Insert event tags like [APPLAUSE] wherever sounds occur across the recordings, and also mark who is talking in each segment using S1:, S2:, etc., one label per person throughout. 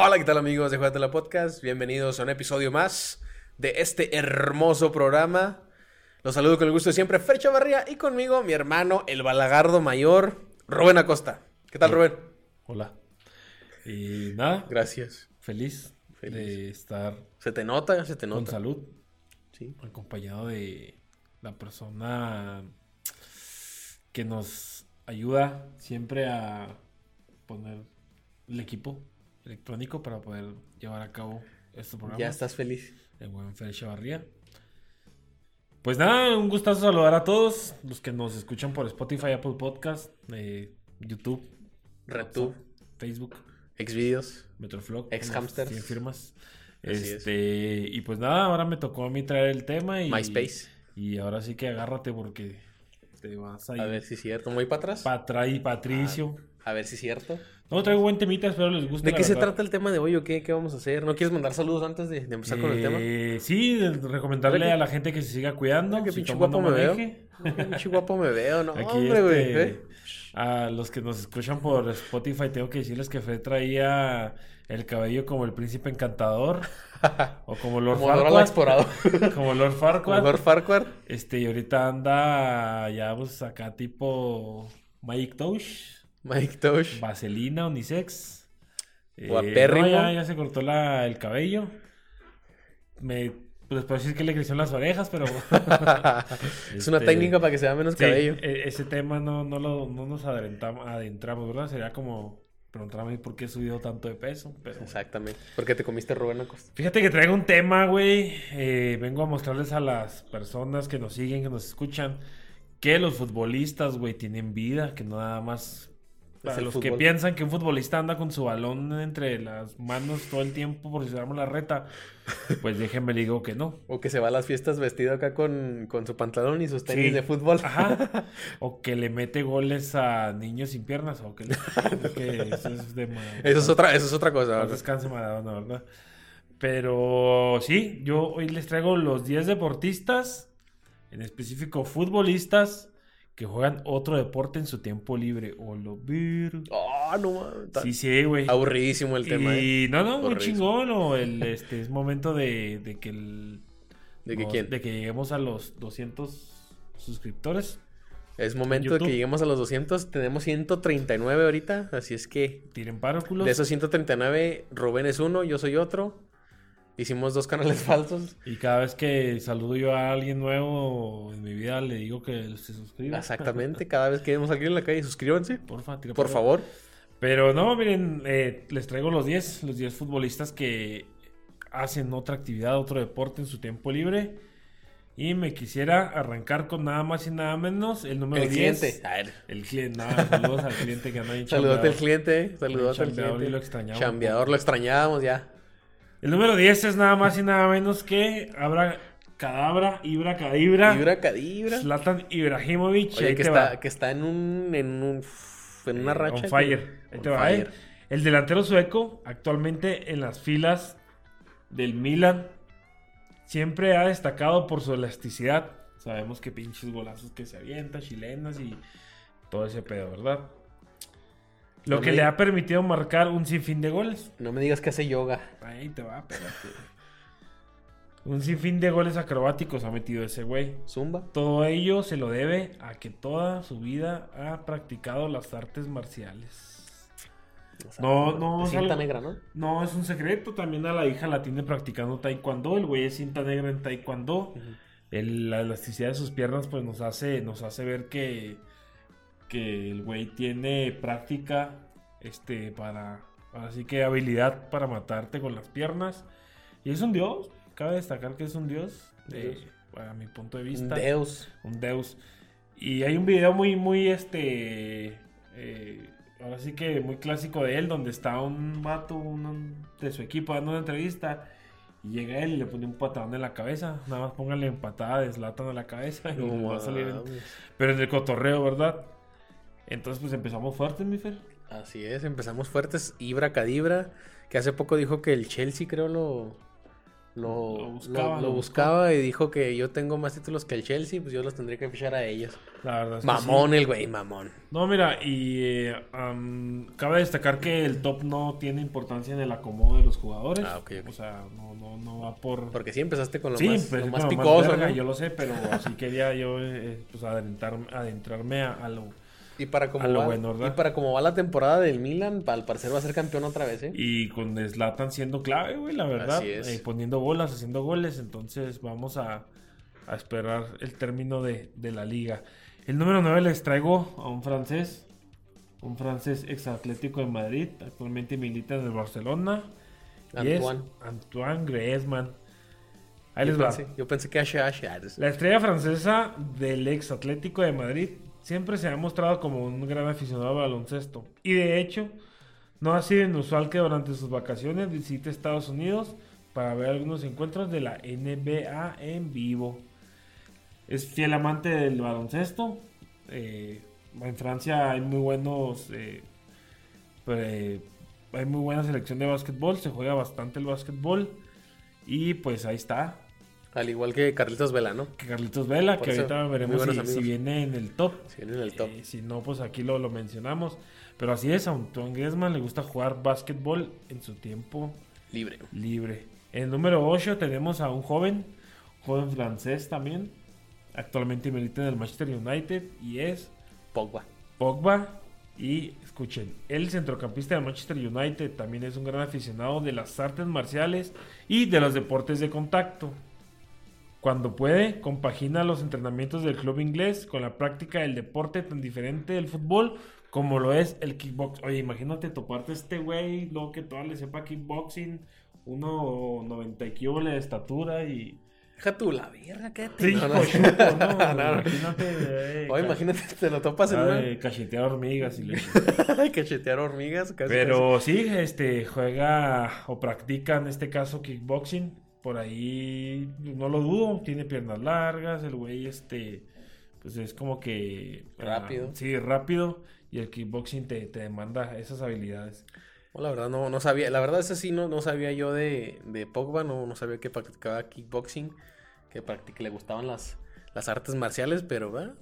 S1: Hola, ¿qué tal amigos de la Podcast? Bienvenidos a un episodio más de este hermoso programa. Los saludo con el gusto de siempre, Fer Chavarría, y conmigo mi hermano, el balagardo mayor, Rubén Acosta. ¿Qué tal, Rubén?
S2: Hola. Y nada.
S1: Gracias.
S2: Feliz, de estar.
S1: Se te nota, se te nota.
S2: Con salud. Sí. Acompañado de la persona que nos ayuda siempre a poner el equipo electrónico para poder llevar a cabo este programa.
S1: Ya estás feliz.
S2: El buen Fer Chavarría. Pues nada, un gustazo saludar a todos los que nos escuchan por Spotify, Apple Podcast, eh, YouTube,
S1: RedTube,
S2: Facebook,
S1: Xvideos,
S2: Metroflog,
S1: Ex Hamsters,
S2: firmas. Este, y pues nada, ahora me tocó a mí traer el tema y
S1: MySpace.
S2: Y ahora sí que agárrate porque te vas a ir.
S1: A ver si es cierto, muy para atrás.
S2: Patra y Patricio.
S1: a ver si es cierto.
S2: No, traigo buen temita, espero les guste.
S1: ¿De qué se trata el tema de hoy o qué? ¿Qué vamos a hacer? ¿No quieres mandar saludos antes de, empezar con el tema?
S2: Eh, sí, recomendarle a la gente que se siga cuidando.
S1: Que pinche guapo me veo. pinche guapo me veo, ¿no? hombre, güey. Este,
S2: ¿eh? A los que nos escuchan por Spotify, tengo que decirles que Fred traía el cabello como el príncipe encantador. [LAUGHS] o como Lord como
S1: Farquaad. [LAUGHS]
S2: como Lord Farquaad.
S1: Como Lord Farquaad.
S2: Este, y ahorita anda ya, pues, acá tipo Mike Tosh.
S1: Mike Tosh.
S2: Vaselina, unisex. Eh, ya, se cortó la, el cabello. Me pues puedo decir que le crecieron las orejas, pero. [LAUGHS]
S1: es una este, técnica para que se vea menos cabello.
S2: E, ese tema no, no, lo, no nos adentramos, ¿verdad? Sería como preguntarme por qué he subido tanto de peso. Pero...
S1: Exactamente. ¿Por qué te comiste Rubén
S2: Fíjate que traigo un tema, güey. Eh, vengo a mostrarles a las personas que nos siguen, que nos escuchan, que los futbolistas, güey, tienen vida, que no nada más para los que piensan que un futbolista anda con su balón entre las manos todo el tiempo por si se damos la reta, [LAUGHS] pues déjenme digo que no.
S1: O que se va a las fiestas vestido acá con, su pantalón y sus tenis de fútbol.
S2: Ajá. [LAUGHS] O que le mete goles a niños sin piernas. O que, [LAUGHS] eso es de
S1: Eso es otra, eso es otra cosa.
S2: No descanse Maradona, ¿verdad? Pero sí, yo hoy les traigo los 10 deportistas, en específico futbolistas que juegan otro deporte en su tiempo libre. O lo vir.
S1: Ah, no
S2: Sí, sí, güey.
S1: Aburridísimo el tema.
S2: Y ¿eh? no, no, muy chingón. O el, [LAUGHS] este, es momento de, de que el.
S1: ¿De que quién?
S2: De que lleguemos a los 200 suscriptores.
S1: Es momento de que lleguemos a los 200. Tenemos 139 ahorita. Así es que.
S2: Tiren paro, culos.
S1: De esos 139, Rubén es uno, yo soy otro. Hicimos dos canales [LAUGHS] falsos.
S2: Y cada vez que saludo yo a alguien nuevo en mi vida, le digo que se suscriba.
S1: Exactamente. [LAUGHS] Cada vez que vemos a alguien en la calle, suscríbanse.
S2: Porfa,
S1: Por favor.
S2: Pero no, miren, eh, les traigo los 10, los 10 futbolistas que hacen otra actividad, otro deporte en su tiempo libre. Y me quisiera arrancar con nada más y nada menos el número
S1: el
S2: 10.
S1: Cliente.
S2: El cliente. Nada, saludos al cliente que anda ahí. [LAUGHS]
S1: Saludos al cliente. Saludos al cliente.
S2: Y lo extrañamos.
S1: Chambeador, lo extrañábamos ya.
S2: El número 10 es nada más y nada menos que Abra Cadabra, Ibra Cadibra.
S1: Ibra Cadibra.
S2: Zlatan Ibrahimovic.
S1: Oye, que, está, que está en un, en un en una eh, racha.
S2: On fire. Ahí te va, ¿eh? El delantero sueco, actualmente en las filas del Milan, siempre ha destacado por su elasticidad. Sabemos que pinches golazos que se avienta, chilenas y todo ese pedo, ¿verdad? Lo que le ha permitido marcar un sinfín de goles.
S1: No me digas que hace yoga.
S2: Ahí te va, espérate. un sinfín de goles acrobáticos ha metido ese güey.
S1: Zumba.
S2: Todo ello se lo debe a que toda su vida ha practicado las artes marciales. no, no.
S1: Es cinta negra, ¿no?
S2: No, es un secreto. También a la hija la tiene practicando taekwondo. El güey es cinta negra en taekwondo. la elasticidad de sus piernas, pues nos hace, nos hace ver que que el güey tiene práctica este para así que habilidad para matarte con las piernas y es un dios cabe destacar que es un dios, eh, para mi punto de vista
S1: un deus
S2: un deus y hay un video muy muy este eh, ahora sí que muy clásico de él donde está un vato de su equipo dando una entrevista y llega él y le pone un patadón en la cabeza. Nada más póngale empatada de en la cabeza y va a salir. Pero en el cotorreo, ¿verdad? Entonces, pues empezamos fuertes, mi Fer.
S1: Así es, empezamos fuertes. Ibra Cadibra, que hace poco dijo que el Chelsea, creo, lo, lo,
S2: Lo buscaba,
S1: lo- buscaba y dijo que yo tengo más títulos que el Chelsea, pues yo los tendría que fichar a ellos.
S2: La verdad es
S1: Mamón
S2: sí.
S1: el güey, mamón.
S2: No, mira, y eh, am, cabe destacar que el top no tiene importancia en el acomodo de los jugadores.
S1: Ah, ok, ok.
S2: O sea, no, no, no va por...
S1: Porque sí empezaste con lo
S2: sí,
S1: más,
S2: pues,
S1: más picoso,
S2: verga,
S1: ¿no?
S2: yo lo sé, pero así quería yo eh, pues adentrar- adentrarme a, a lo...
S1: Y para cómo va, y para cómo va la temporada del Milan, al parecer va a ser campeón otra vez, ¿eh?
S2: Y con Zlatan siendo clave, güey, la verdad.
S1: Así es.
S2: eh, poniendo bolas, haciendo goles. Entonces vamos a, a esperar el término de, de la liga. El número 9 les traigo a un francés. Un francés ex Atlético de Madrid. Actualmente milita en el Barcelona. Y es
S1: Antoine.
S2: Antoine Griezmann. Ahí
S1: Yo
S2: les va.
S1: yo pensé que Ashe Ashe.
S2: La estrella francesa del ex Atlético de Madrid siempre se ha mostrado como un gran aficionado al baloncesto. Y de hecho, no ha sido inusual que durante sus vacaciones visite Estados Unidos para ver algunos encuentros de la NBA en vivo. Es fiel amante del baloncesto. Eh, en Francia hay muy buenos. eh, hay muy buena selección de básquetbol. Se juega bastante el básquetbol. Y pues ahí está.
S1: Al igual que Carlitos Vela, ¿no?
S2: Que Carlitos Vela,
S1: Por
S2: que
S1: eso,
S2: ahorita veremos si viene en el top.
S1: Si viene en el top.
S2: Eh, si no, pues aquí lo, lo mencionamos. Pero así es, a Antoine Griezmann le gusta jugar básquetbol en su tiempo
S1: Libre.
S2: libre. En el número 8 tenemos a un joven, joven francés también. Actualmente milita en el Manchester United y es
S1: Pogba.
S2: Pogba. Y escuchen, el centrocampista del Manchester United también es un gran aficionado de las artes marciales y de los deportes de contacto. Cuando puede, compagina los entrenamientos del club inglés con la práctica del deporte tan diferente del fútbol como lo es el kickbox. Oye, imagínate toparte a este güey, luego que toda le sepa kickboxing, 1.90 kilos de estatura y...
S1: Deja tú la verga, ¿qué
S2: Sí,
S1: No, [LAUGHS] no.
S2: cochudo, ¿no?
S1: No, no.
S2: Imagínate, eh,
S1: imagínate, te lo topas en
S2: ah, eh, cachetear hormigas y le... [LAUGHS]
S1: una... cachetear hormigas. Casi,
S2: Pero sí, este, juega o practica en este caso kickboxing. Por ahí no lo dudo, tiene piernas largas, el güey este, pues es como que... ah,
S1: Rápido.
S2: sí, rápido. Y el kickboxing te, te demanda esas habilidades.
S1: No, la verdad, no, no sabía. La verdad, ese sí no, no sabía yo de, de Pogba. No, no sabía que practicaba kickboxing. Que, practic- que le gustaban las, las artes marciales, pero va.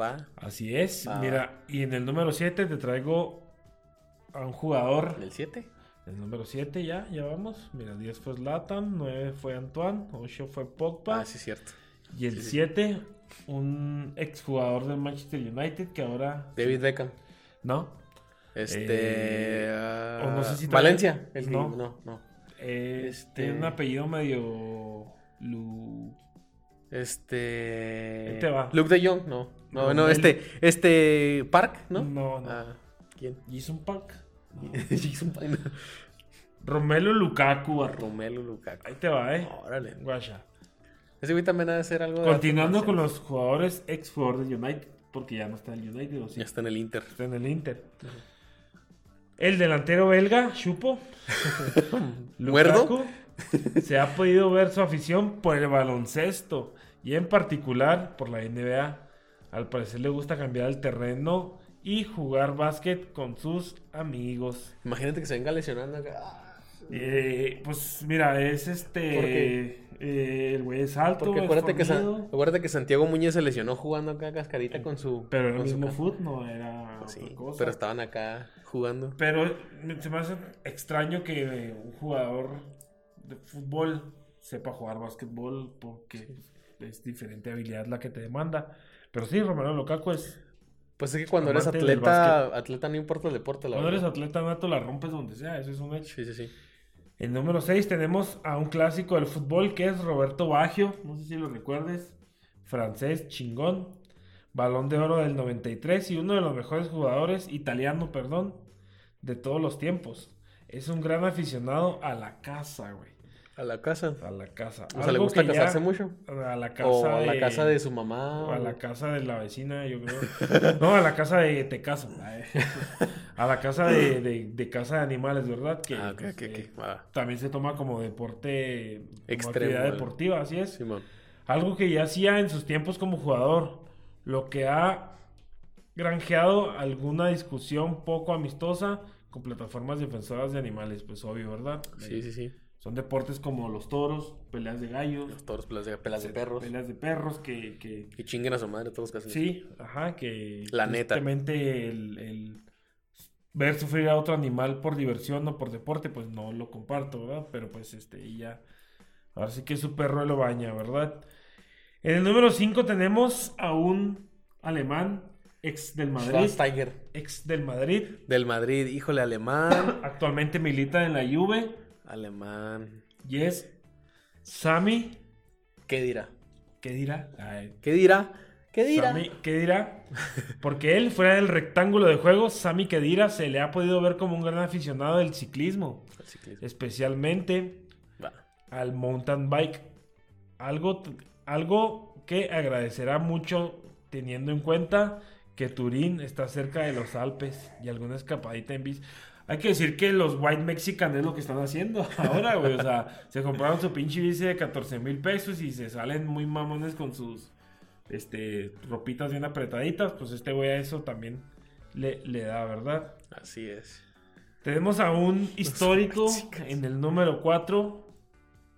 S1: Va.
S2: Así es.
S1: Va,
S2: Mira, y en el número 7 te traigo a un jugador.
S1: ¿El 7?
S2: El número 7 ya, ya vamos. Mira, 10 fue Zlatan, 9 fue Antoine, 8 fue Pogba.
S1: Ah, sí, cierto.
S2: Y el 7, un exjugador del Manchester United que ahora...
S1: David Beckham.
S2: ¿No?
S1: Este.
S2: Eh,
S1: ah,
S2: o no sé si
S1: Valencia. El que-
S2: no.
S1: no, no.
S2: Eh,
S1: Este-
S2: Tiene un apellido medio... Lu...
S1: Este.
S2: Ahí te va.
S1: Luke de Jong, no. No,
S2: No,
S1: no,
S2: él-
S1: este. Este. Park, ¿no?
S2: No, no.
S1: Ah, ¿Quién?
S2: Jason Park. [LAUGHS]
S1: Jason Park.
S2: Romelu Lukaku. barro.
S1: Romelu Lukaku.
S2: Ahí te va, eh.
S1: Órale.
S2: Guacha.
S1: Ese güey también ha de ser algo
S2: Continuando con los jugadores ex jugadores de United, porque ya no está en el United, o sí,
S1: Ya está en el Inter.
S2: está en el Inter. El delantero belga, Chupo. [LAUGHS] Lukaku, se ha podido ver su afición por el baloncesto y en particular por la NBA. Al parecer le gusta cambiar el terreno y jugar básquet con sus amigos.
S1: Imagínate que se venga lesionando acá.
S2: Eh, pues mira, es este... Eh, el güey es alto,
S1: Porque
S2: es
S1: acuérdate que, Sa-
S2: fornido.
S1: acuérdate que Santiago Muñez se lesionó jugando acá cascarita con su.
S2: Pero era el
S1: con su
S2: mismo foot, no era
S1: Sí,
S2: otra cosa.
S1: pero estaban acá jugando.
S2: Pero se me hace extraño que un jugador de fútbol sepa jugar básquetbol porque es diferente habilidad la que te demanda. Pero sí, Romero Lukaku es...
S1: Pues es que cuando eres
S2: Amante
S1: atleta, atleta no importa el deporte, la
S2: Cuando eres
S1: verdad.
S2: atleta nato la rompes donde sea, eso es un hecho.
S1: Sí, sí, sí.
S2: En número 6 tenemos a un clásico del fútbol que es Roberto Baggio, no sé si lo recuerdes, francés, chingón, balón de oro del 93 y uno de los mejores jugadores, italiano, perdón, de todos los tiempos. Es un gran aficionado a la casa, güey.
S1: A la casa.
S2: A la casa.
S1: O sea, le gusta
S2: ya-
S1: casarse mucho.
S2: A la casa
S1: O a
S2: de...
S1: la casa de su mamá.
S2: o a la casa de la vecina, yo creo. [LAUGHS] No, a la casa de Te caso. Ay. A la casa de, de- de casa de animales, ¿verdad? Que
S1: Ah,
S2: pues, eh, también se toma como deporte, como
S1: Extremo,
S2: actividad
S1: ¿vale?
S2: deportiva, así es.
S1: Simón.
S2: Algo que ya hacía en sus tiempos como jugador, lo que ha granjeado alguna discusión poco amistosa con plataformas defensoras de animales, pues obvio, ¿verdad?
S1: Sí, sí, sí.
S2: Son deportes como los toros, peleas de gallos,
S1: Los toros, pelas de, pelas de perros.
S2: peleas de perros, que, que
S1: Que chinguen a su madre todos hacen
S2: sí, ajá, que
S1: La neta.
S2: el, el ver sufrir a otro animal por diversión o por deporte, pues no lo comparto, ¿verdad? Pero pues este, y ya, ahora sí que su perro lo baña, ¿verdad? En el número 5 tenemos a un alemán, ex del Madrid,
S1: Schwarzenegger.
S2: ex del Madrid,
S1: Del Madrid, híjole, alemán. [COUGHS]
S2: actualmente milita en la Juve
S1: alemán.
S2: y es Sami,
S1: ¿Qué dirá?
S2: ¿qué dirá? Ay,
S1: ¿Qué dirá? ¿Qué dirá?
S2: Sami Khedira, porque él fuera del rectángulo de juego, Sami Khedira se le ha podido ver como un gran aficionado del ciclismo, especialmente al mountain bike. Algo, algo que agradecerá mucho teniendo en cuenta que Turín está cerca de los Alpes y alguna escapadita en bici. Hay que decir que los White Mexican es lo que están haciendo [LAUGHS] ahora, güey. O sea, se compraron su pinche bici de 14 mil pesos y se salen muy mamones con sus este, ropitas bien apretaditas. Pues este güey a eso también le, le da, ¿verdad?
S1: Así es.
S2: Tenemos a un [LAUGHS] histórico en el número 4.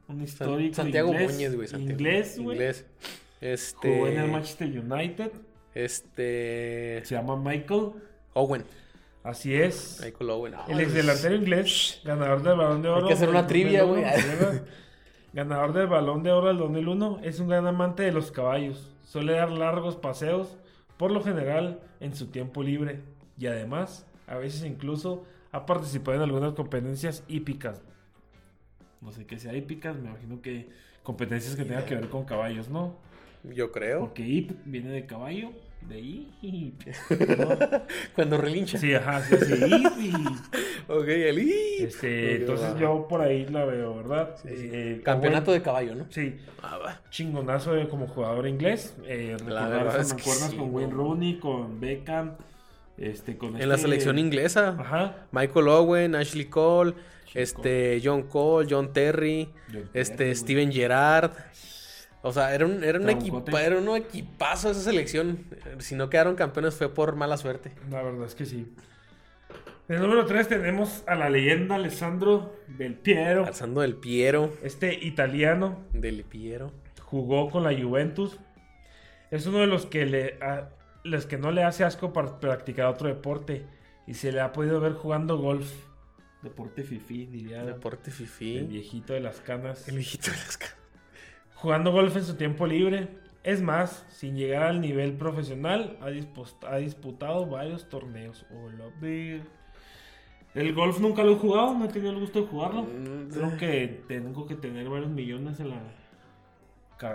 S2: Un histórico
S1: Santiago
S2: inglés.
S1: Muñez, güey. Santiago.
S2: Inglés, güey.
S1: Inglés. Este.
S2: Jugó en el Manchester United.
S1: Este.
S2: Se llama Michael.
S1: Owen.
S2: Así es.
S1: Michael Owen. Ah,
S2: El ex delantero inglés, ganador del balón de oro.
S1: que hacer una trivia,
S2: 2001,
S1: güey. [LAUGHS]
S2: Ganador del balón de oro del 2001. Es un gran amante de los caballos. Suele dar largos paseos, por lo general en su tiempo libre. Y además, a veces incluso ha participado en algunas competencias hípicas. No sé qué sea hípicas, me imagino que competencias que tengan que ver con caballos, ¿no?
S1: Yo creo.
S2: Porque hip viene de caballo, de hip. [LAUGHS]
S1: Cuando relincha.
S2: Sí, ajá, sí, sí. [LAUGHS]
S1: Ok, el i-
S2: Este, entonces
S1: va.
S2: yo por ahí la veo, ¿verdad?
S1: Sí, sí.
S2: Eh,
S1: Campeonato
S2: Owen,
S1: de caballo, ¿no?
S2: Sí,
S1: Ah, va.
S2: chingonazo de- como jugador inglés. Eh,
S1: La verdad es que sí,
S2: con. Wayne Rooney, con Beckham, este, con
S1: En la
S2: este-
S1: selección inglesa.
S2: Ajá.
S1: Michael Owen, Ashley Cole, este John Cole, John Terry,
S2: John
S1: este
S2: Terry.
S1: Steven Gerrard. O sea, era un, era un, equipa- era un equipazo esa selección. Si no quedaron campeones fue por mala suerte.
S2: La verdad es que sí. En el número 3 tenemos a la leyenda Alessandro Del Piero.
S1: Alzando del Piero.
S2: Este italiano
S1: Del Piero.
S2: jugó con la Juventus. Es uno de los que le a- los que no le hace asco para practicar otro deporte y se le ha podido ver jugando golf. Deporte fifi, diría
S1: Deporte
S2: el
S1: fifi.
S2: viejito de las canas.
S1: El viejito de las caras.
S2: Jugando golf en su tiempo libre. Es más, sin llegar al nivel profesional, ha, disputado varios torneos. El golf nunca lo he jugado, no he tenido el gusto de jugarlo.
S1: Mm,
S2: Creo que tengo que tener varios millones en la,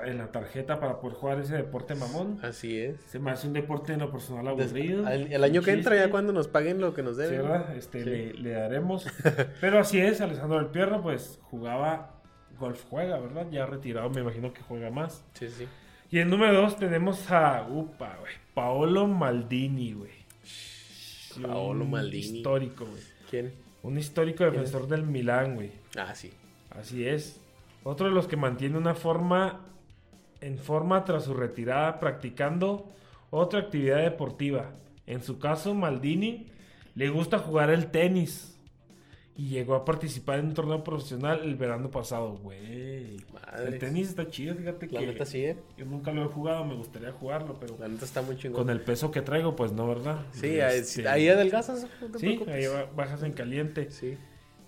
S2: en la tarjeta para poder jugar ese deporte mamón.
S1: Así es.
S2: Se me hace un deporte en lo personal
S1: Des-
S2: aburrido.
S1: al- el año que entra, ya cuando nos paguen lo que nos
S2: Sí,
S1: deben.
S2: ¿verdad? Este,
S1: Sí.
S2: le, le daremos. [LAUGHS] Pero así es, Alessandro del Pierro, pues jugaba, golf juega, ¿verdad? Ya retirado, me imagino que juega más.
S1: Sí, sí.
S2: Y en número dos tenemos a, upa, güey, Paolo Maldini, güey.
S1: Paolo
S2: Un
S1: Maldini.
S2: Histórico, güey.
S1: ¿Quién?
S2: Un histórico defensor del Milán, güey.
S1: Ah, sí.
S2: Así es. Otro de los que mantiene una forma en forma tras su retirada practicando otra actividad deportiva. En su caso, Maldini le gusta jugar el tenis y llegó a participar en un torneo profesional el verano pasado, güey. El tenis está chido, fíjate
S1: La
S2: que
S1: neta sí, ¿eh?
S2: yo nunca lo he jugado, me gustaría jugarlo, pero
S1: La neta está muy chingón.
S2: con el peso que traigo, pues no, ¿verdad?
S1: Sí, ahí-
S2: Este,
S1: ahí adelgazas. no
S2: Sí,
S1: preocupes.
S2: ahí ba- bajas en caliente.
S1: Sí.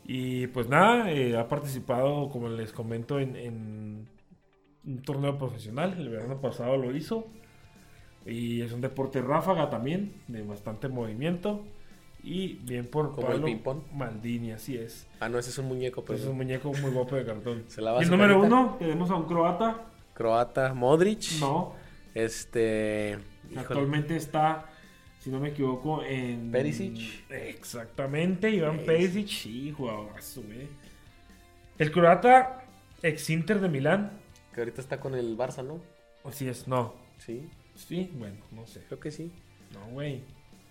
S2: Y pues nada, eh, ha participado, como les comento, en, en un torneo profesional. El verano pasado lo hizo. Y es un deporte ráfaga también, de bastante movimiento. Y bien por
S1: Como el ping-pong.
S2: Maldini, así es.
S1: Ah, no, ese es un muñeco,
S2: Pues
S1: pero
S2: es un muñeco muy guapo de cartón.
S1: Se lava
S2: y el número
S1: carita.
S2: uno, tenemos a un croata.
S1: Croata, Modric.
S2: No,
S1: Este. híjole,
S2: actualmente está, si no me equivoco, en...
S1: Perisic.
S2: Exactamente, Iván
S1: Perisic.
S2: Sí, jugadorazo, güey. El croata, ex Inter de Milán.
S1: Que ahorita está con el Barça, ¿no?
S2: Así es, no.
S1: Sí,
S2: Sí, bueno, no sé.
S1: creo que sí.
S2: No, güey.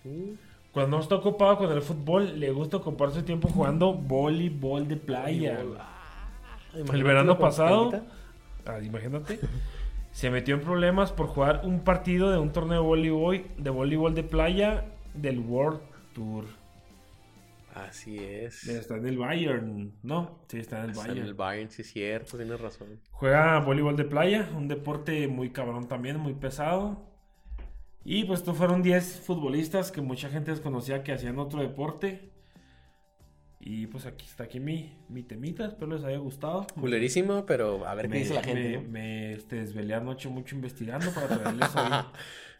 S1: Sí.
S2: Cuando no está ocupado con el fútbol, le gusta ocupar su tiempo jugando voleibol de playa.
S1: Voleibol. Ah,
S2: El verano pasado, ah, imagínate, [LAUGHS] se metió en problemas por jugar un partido de un torneo de voleibol de, voleibol de playa del World Tour.
S1: Así es.
S2: Está en el Bayern, ¿no? Sí, está en el
S1: Está
S2: Bayern.
S1: en el Bayern, sí es cierto, tienes razón.
S2: Juega voleibol de playa, un deporte muy cabrón también, muy pesado. Y pues estos fueron 10 futbolistas que mucha gente desconocía que hacían otro deporte. Y pues aquí está aquí mi, mi temita, espero les haya gustado.
S1: Culerísimo, pero a ver qué
S2: Me,
S1: dice la gente.
S2: me,
S1: ¿no?
S2: me, este, desvelé anoche mucho investigando para traerles hoy. [LAUGHS]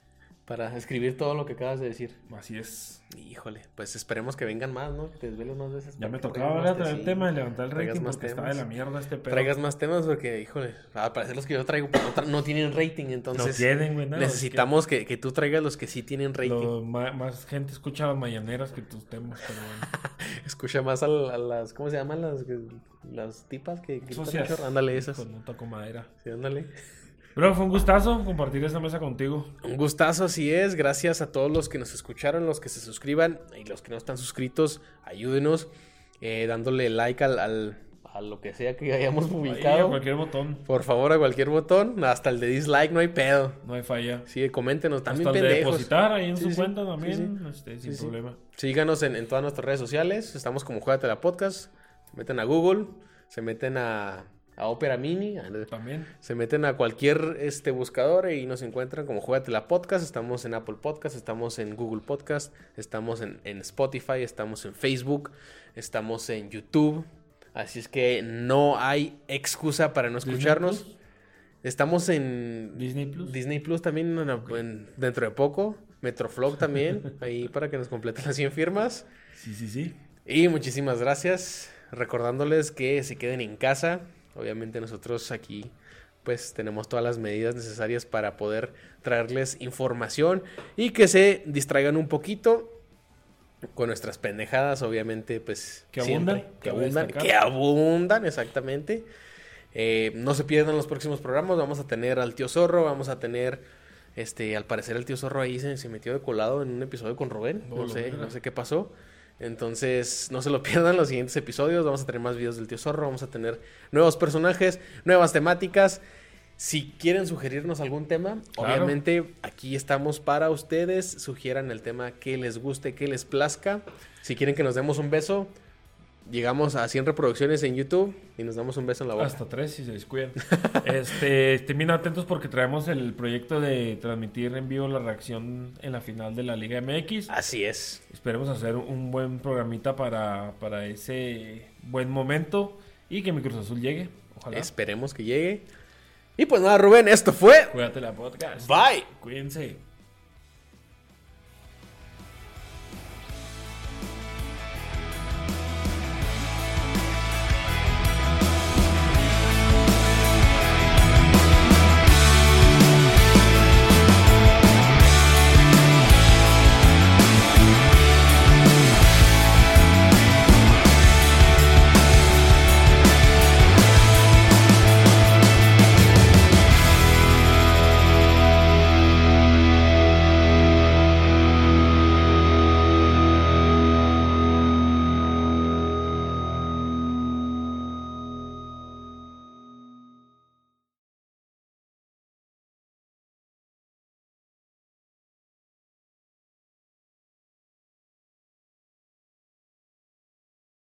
S1: Para escribir todo lo que acabas de decir.
S2: Así es.
S1: Híjole, pues esperemos que vengan más, ¿no? Que te desveles más veces.
S2: Ya me tocaba ahora traer el tema y levantar el rating
S1: más
S2: porque estaba de
S1: temas.
S2: la mierda este pedo.
S1: Traigas más temas porque, híjole, al parecer los que yo traigo pues, no, tra- no tienen rating,
S2: no
S1: entonces
S2: tienen, güey, es que
S1: necesitamos que, que tú traigas los que sí tienen rating.
S2: lo- más gente escucha las mañaneras que tus temas, pero bueno. [LAUGHS]
S1: Escucha más a, a las, ¿cómo se llaman? Las, las tipas que. Ándale, esas.
S2: Pues no toco madera.
S1: Sí, ándale.
S2: Bro, fue un gustazo compartir esta mesa contigo.
S1: Un gustazo, así es. Gracias a todos los que nos escucharon, los que se suscriban y los que no están suscritos. Ayúdenos eh, dándole like al, al- a lo que sea que hayamos
S2: Ahí, a
S1: publicado.
S2: cualquier botón,
S1: Por favor, a cualquier botón, hasta el de dislike, no hay pedo.
S2: no hay falla.
S1: Sí, coméntenos, también
S2: Hasta el de
S1: pendejos.
S2: depositar ahí en
S1: Sí,
S2: su
S1: sí,
S2: cuenta también,
S1: sí.
S2: este, sin
S1: Sí, sí.
S2: problema.
S1: Síganos en, en todas nuestras redes sociales. Estamos como Juegate la Podcast. Se meten a Google, se meten a, a Opera Mini,
S2: También.
S1: se meten a cualquier este buscador y nos encuentran como la Podcast. Estamos en Apple Podcast, estamos en Google Podcast, estamos en, en Spotify, estamos en Facebook, estamos en YouTube. Así es que no hay excusa para no escucharnos. Estamos en
S2: Disney Plus.
S1: Disney Plus también en- en- dentro de poco. Metroflog también, [LAUGHS] ahí para que nos completen las 100 firmas.
S2: Sí, sí, sí.
S1: Y muchísimas gracias. Recordándoles que se queden en casa. Obviamente nosotros aquí pues tenemos todas las medidas necesarias para poder traerles información y que se distraigan un poquito con nuestras pendejadas, obviamente pues
S2: Que
S1: siempre,
S2: abundan,
S1: que abundan, que abundan, exactamente. Eh, no se pierdan los próximos programas, vamos a tener al tío Zorro, vamos a tener, este, al parecer el tío Zorro ahí se, se metió de colado en un episodio con Rubén,
S2: No,
S1: sé, no sé qué pasó. Entonces, no se lo [LAUGHS] pierdan los siguientes episodios. Vamos a tener más videos del tío Zorro. Vamos a tener nuevos personajes, nuevas temáticas. Si quieren sugerirnos algún tema,
S2: Claro.
S1: obviamente aquí estamos para ustedes. Sugieran el tema que les guste, que les plazca. Si quieren que nos demos un beso, llegamos a 100 reproducciones en YouTube y nos damos un beso en la boca.
S2: Hasta tres si se descuidan. [LAUGHS] este, estén bien atentos porque traemos el proyecto de transmitir en vivo la reacción en la final de la Liga MX.
S1: Así es.
S2: Esperemos hacer un buen programita para, para ese buen momento y que mi Cruz Azul llegue. Ojalá.
S1: Esperemos que llegue. Y pues nada, Rubén, esto fue.
S2: Cuídate la podcast.
S1: Bye.
S2: Cuídense.